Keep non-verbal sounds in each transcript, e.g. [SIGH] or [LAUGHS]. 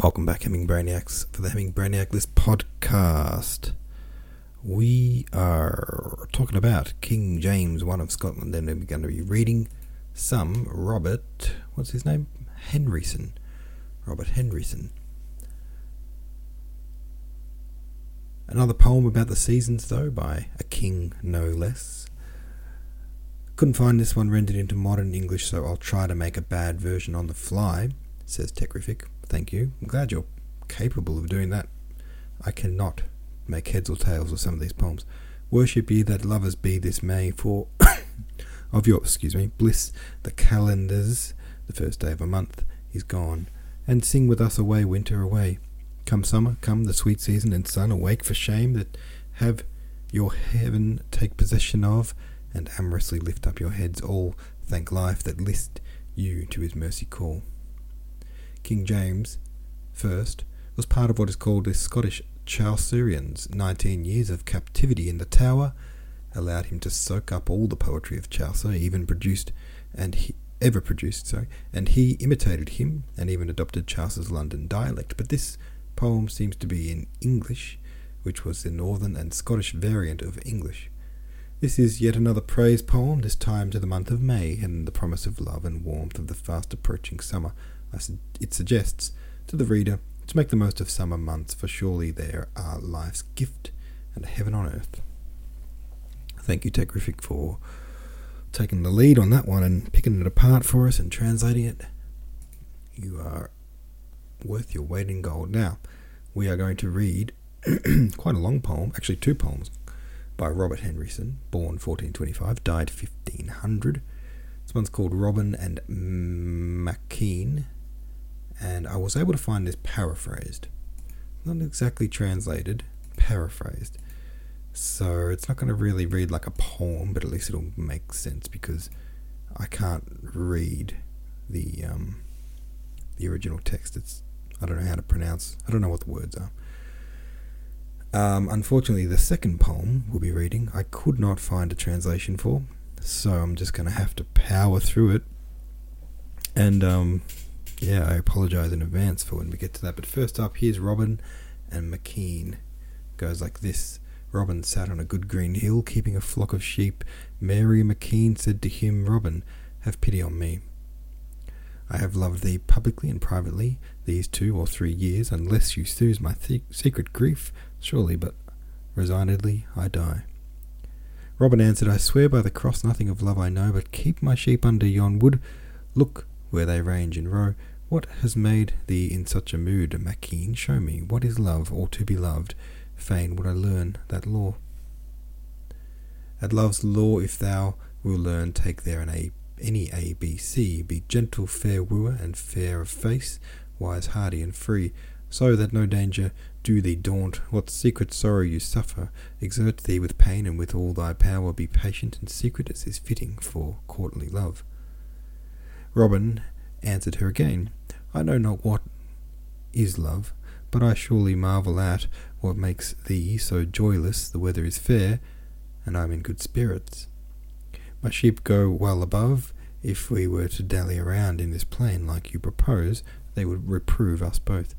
Welcome back, Hemming Brainiacs, for the Hemming Brainiac List podcast. We are talking about King James I of Scotland, and we're going to be reading some Robert, what's his name? Henryson. Robert Henryson. Another poem about the seasons, though, by a king no less. Couldn't find this one rendered into modern English, so I'll try to make a bad version on the fly, says Techrific. Thank you. I'm glad you're capable of doing that. I cannot make heads or tails of some of these poems. Worship ye that lovers be this May, for [COUGHS] of your excuse me bliss the calendars, the first day of a month is gone, and sing with us away winter away. Come summer, come the sweet season and sun, awake for shame that have your heaven take possession of, and amorously lift up your heads all, thank life that list you to his mercy call. King James I was part of what is called the Scottish Chaucerians. Nineteen years of captivity in the Tower allowed him to soak up all the poetry of Chaucer, even produced and he ever produced, sorry, and he imitated him and even adopted Chaucer's London dialect. But this poem seems to be in English, which was the northern and Scottish variant of English. This is yet another praise poem, this time to the month of May and the promise of love and warmth of the fast approaching summer it suggests to the reader to make the most of summer months, for surely they are life's gift and heaven on earth. Thank you, Techrific, for taking the lead on that one and picking it apart for us and translating it. You are worth your weight in gold. Now, we are going to read [CLEARS THROAT] quite a long poem, actually, two poems by Robert Henryson, born 1425, died 1500. This one's called Robin and Makyne, and I was able to find this paraphrased. Not exactly translated, paraphrased. So it's not going to really read like a poem, but at least it'll make sense because I can't read the um, the original text. It's I don't know how to pronounce. I don't know what the words are. Um, unfortunately, the second poem we'll be reading, I could not find a translation for, so I'm just going to have to power through it. And um, yeah, I apologize in advance for when we get to that. But first up, here's Robin and Makyne. Goes like this. Robin sat on a good green hill, keeping a flock of sheep. Mary Makyne said to him, Robin, have pity on me. I have loved thee publicly and privately these two or three years, unless you soothe my th- secret grief, surely, but resignedly I die. Robin answered, I swear by the cross nothing of love I know, but keep my sheep under yon wood. Look, where they range in row. What has made thee in such a mood, Makyne? Show me, what is love, or to be loved? Fain would I learn that law. At love's law, if thou wilt learn, take there an A, any A, B, C. Be gentle, fair wooer, and fair of face, wise, hardy, and free, so that no danger do thee daunt. What secret sorrow you suffer, exert thee with pain, and with all thy power be patient and secret as is fitting for courtly love. Robin answered her again, I know not what is love, but I surely marvel at what makes thee so joyless. The weather is fair, and I am in good spirits. My sheep go well above. If we were to dally around in this plain like you propose, they would reprove us both.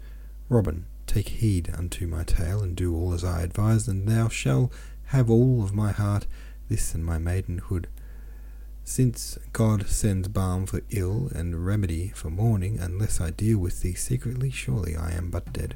Robin, take heed unto my tale, and do all as I advise, and thou shalt have all of my heart, this and my maidenhood. Since God sends balm for ill and remedy for mourning, unless I deal with thee secretly, surely I am but dead.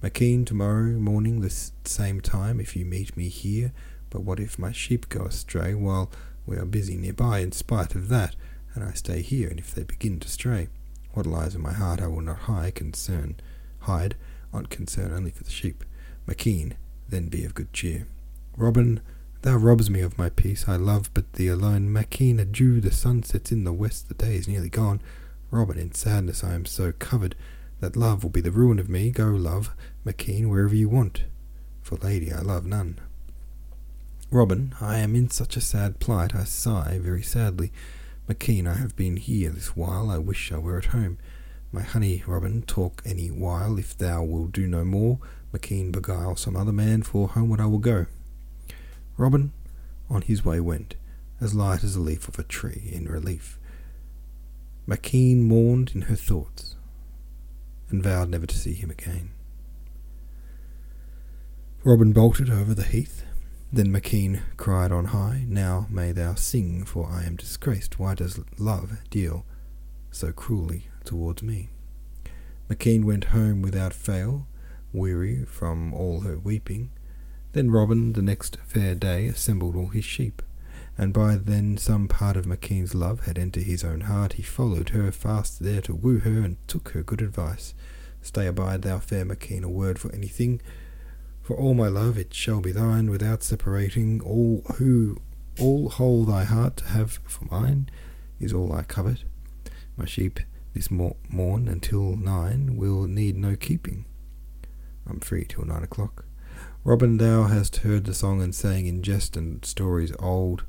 Makyne, tomorrow morning, the same time, if you meet me here. But what if my sheep go astray while we are busy nearby, in spite of that, and I stay here, and if they begin to stray? What lies in my heart I will not hide, concern, hide, on concern only for the sheep. Makyne, then be of good cheer. Robin, Thou robs me of my peace, I love but thee alone. Makyne, adieu, the sun sets in the west, the day is nearly gone. Robin, in sadness I am so covered that love will be the ruin of me. Go, love, Makyne, wherever you want, for lady I love none. Robin, I am in such a sad plight, I sigh very sadly. Makyne, I have been here this while, I wish I were at home. My honey, Robin, talk any while, if thou will do no more. Makyne, beguile some other man, for homeward I will go. Robin on his way went, as light as a leaf of a tree in relief. Makyne mourned in her thoughts, and vowed never to see him again. Robin bolted over the heath. Then Makyne cried on high, Now may thou sing, for I am disgraced. Why does love deal so cruelly towards me? Makyne went home without fail, weary from all her weeping. Then Robin, the next fair day, assembled all his sheep, and by then some part of Makyne's love had entered his own heart. He followed her fast there to woo her, and took her good advice. Stay abide, thou fair Makyne, a word for anything. For all my love, it shall be thine, without separating. All who all whole thy heart to have for mine is all I covet. My sheep this morn until nine will need no keeping. I'm free till nine o'clock. Robin, thou hast heard the song and saying in jest and stories old,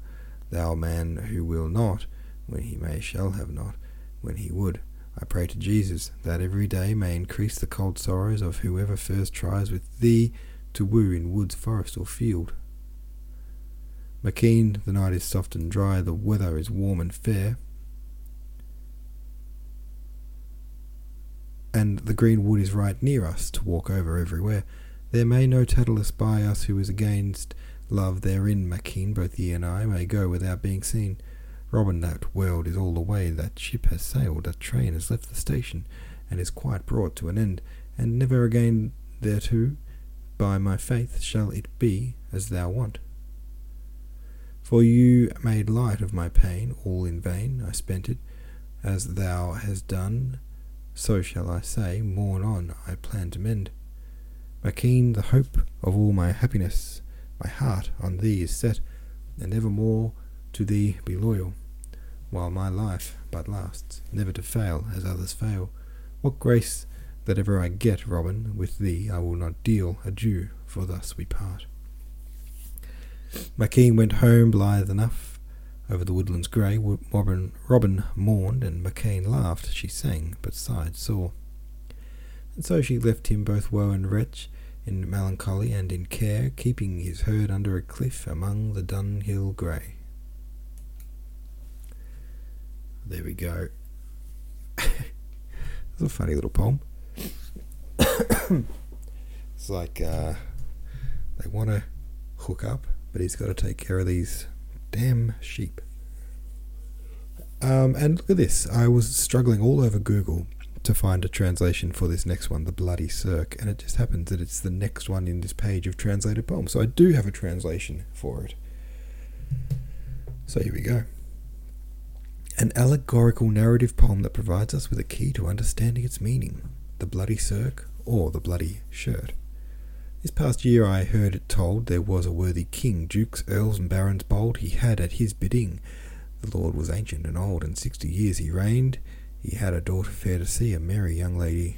thou man who will not, when he may shall have not, when he would. I pray to Jesus that every day may increase the cold sorrows of whoever first tries with thee to woo in woods, forest, or field. Makyne, the night is soft and dry, the weather is warm and fair, and the green wood is right near us to walk over everywhere. There may no tattle espy us who is against love therein, Makyne, both ye and I may go without being seen. Robin, that world is all the way, that ship has sailed, that train has left the station, and is quite brought to an end, and never again thereto, by my faith, shall it be as thou want. For you made light of my pain, all in vain I spent it, as thou hast done, so shall I say, mourn on, I plan to mend. Makyne, the hope of all my happiness, my heart on thee is set, and evermore to thee be loyal, while my life but lasts, never to fail as others fail. What grace that ever I get, Robin, with thee I will not deal adieu, for thus we part. Makyne went home blithe enough. Over the woodlands grey, Robin, Robin mourned, and Makyne laughed. She sang, but sighed sore. And so she left him both woe and wretch, in melancholy and in care, keeping his herd under a cliff among the Dunhill grey. There we go. [LAUGHS] It's a funny little poem. [COUGHS] it's like uh, they want to hook up, but he's got to take care of these damn sheep. Um, and look at this. I was struggling all over Google to find a translation for this next one, The Bloody Serk, and it just happens that it's the next one in this page of translated poems. So I do have a translation for it. So here we go. An allegorical narrative poem that provides us with a key to understanding its meaning. The Bloody Serk, or The Bloody Shirt. This past year I heard it told there was a worthy king, dukes, earls, and barons bold, he had at his bidding. The lord was ancient and old, and sixty years he reigned. He had a daughter fair to see, a merry young lady.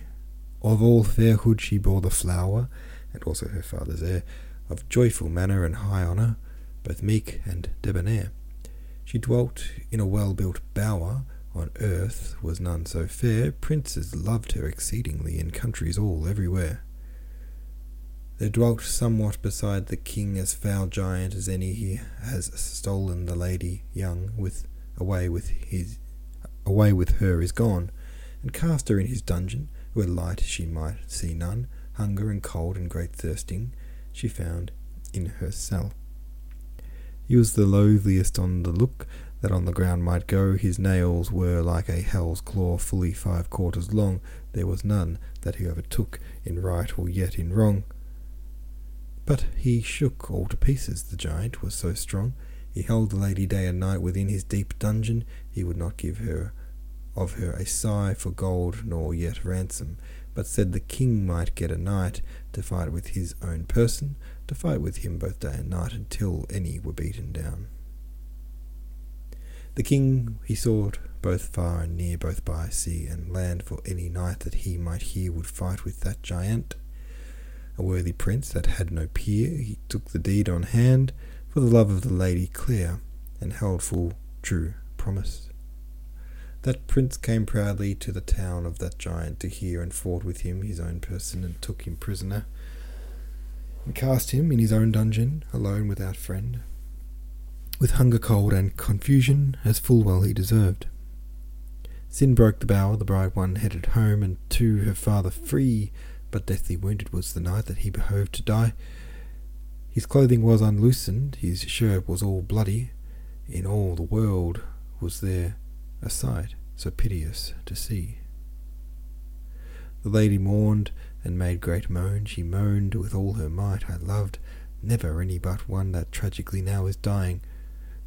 Of all fairhood she bore the flower, and also her father's heir, of joyful manner and high honour, both meek and debonair. She dwelt in a well built bower, on earth was none so fair, princes loved her exceedingly, in countries all everywhere. There dwelt somewhat beside the king as foul giant as any he has stolen the lady young with away with his away with her is gone, and cast her in his dungeon, where light she might see none, hunger and cold and great thirsting she found in her cell. He was the loathliest on the look that on the ground might go. His nails were like a hell's claw, fully five quarters long. There was none that he overtook in right or yet in wrong. But he shook all to pieces, the giant was so strong. He held the lady day and night within his deep dungeon. He would not give her of her a sigh for gold, nor yet ransom, but said the king might get a knight to fight with his own person, to fight with him both day and night until any were beaten down. The king he sought both far and near, both by sea and land, for any knight that he might hear would fight with that giant. A worthy prince that had no peer, he took the deed on hand, for the love of the lady clear, and held full true promise. That prince came proudly to the town of that giant to hear, and fought with him his own person, and took him prisoner, and cast him in his own dungeon, alone without friend, with hunger, cold, and confusion, as full well he deserved. Sin broke the bower, the bride one headed home, and to her father free, but deathly wounded was the knight that he behoved to die. His clothing was unloosened, his shirt was all bloody, in all the world was there a sight so piteous to see. The lady mourned and made great moan, she moaned with all her might, I loved never any but one that tragically now is dying.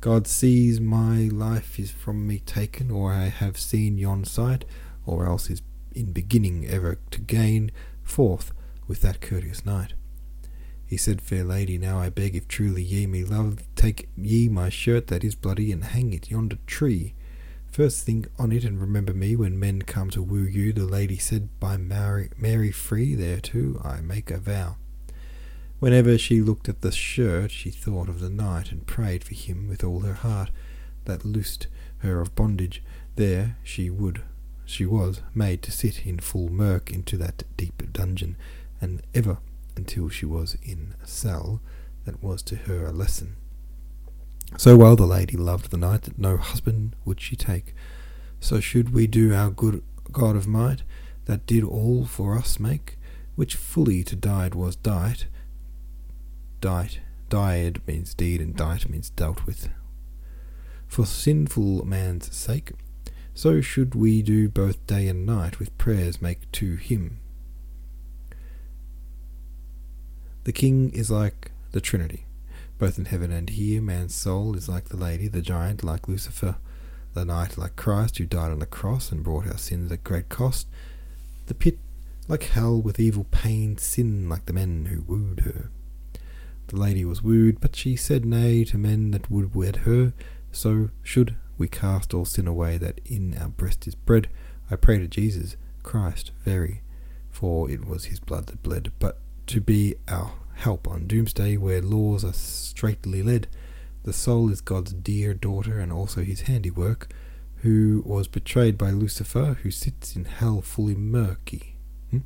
God sees my life is from me taken, or I have seen yon sight, or else is in beginning ever to gain forth with that courteous knight. He said, Fair lady, now I beg, if truly ye me love, take ye my shirt that is bloody, and hang it yonder tree. First think on it, and remember me when men come to woo you. The lady said, By Mary, Mary free, thereto I make a vow. Whenever she looked at the shirt, she thought of the knight, and prayed for him with all her heart, that loosed her of bondage. There she would, she was made to sit in full murk into that deep dungeon, and ever until she was in a cell that was to her a lesson. So well the lady loved the knight that no husband would she take. So should we do our good God of might, that did all for us make, which fully to died was dight, died. Died means deed, and died means dealt with. For sinful man's sake, so should we do both day and night with prayers make to him. The king is like the Trinity, both in heaven and here. Man's soul is like the lady, the giant like Lucifer, the knight like Christ, who died on the cross and brought our sins at great cost. The pit like hell with evil pain, sin like the men who wooed her. The lady was wooed, but she said nay to men that would wed her. So should we cast all sin away that in our breast is bred. I pray to Jesus Christ very, for it was his blood that bled, but to be our help on doomsday where laws are straightly led. The soul is God's dear daughter and also his handiwork, who was betrayed by Lucifer, who sits in hell fully murky. Hmm?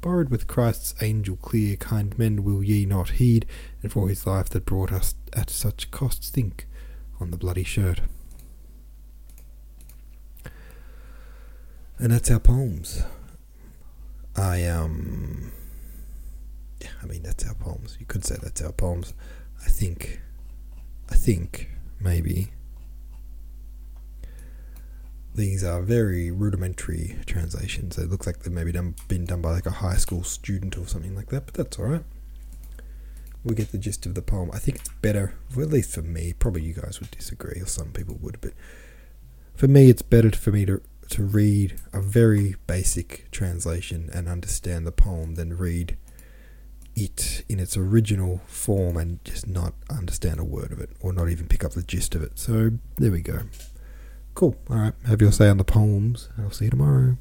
Borrowed with Christ's angel clear, kind men will ye not heed, and for his life that brought us at such cost think on the bloody shirt. And that's our poems. I um I mean that's our poems. You could say that's our poems. I think I think maybe these are very rudimentary translations. It looks like they've maybe done, been done by like a high school student or something like that, but that's alright. We get the gist of the poem. I think it's better, well, at least for me, probably you guys would disagree, or some people would, but for me, it's better for me to, to read a very basic translation and understand the poem than read it in its original form and just not understand a word of it, or not even pick up the gist of it. So, there we go. Cool. All right. Have your say on the poems. I'll see you tomorrow.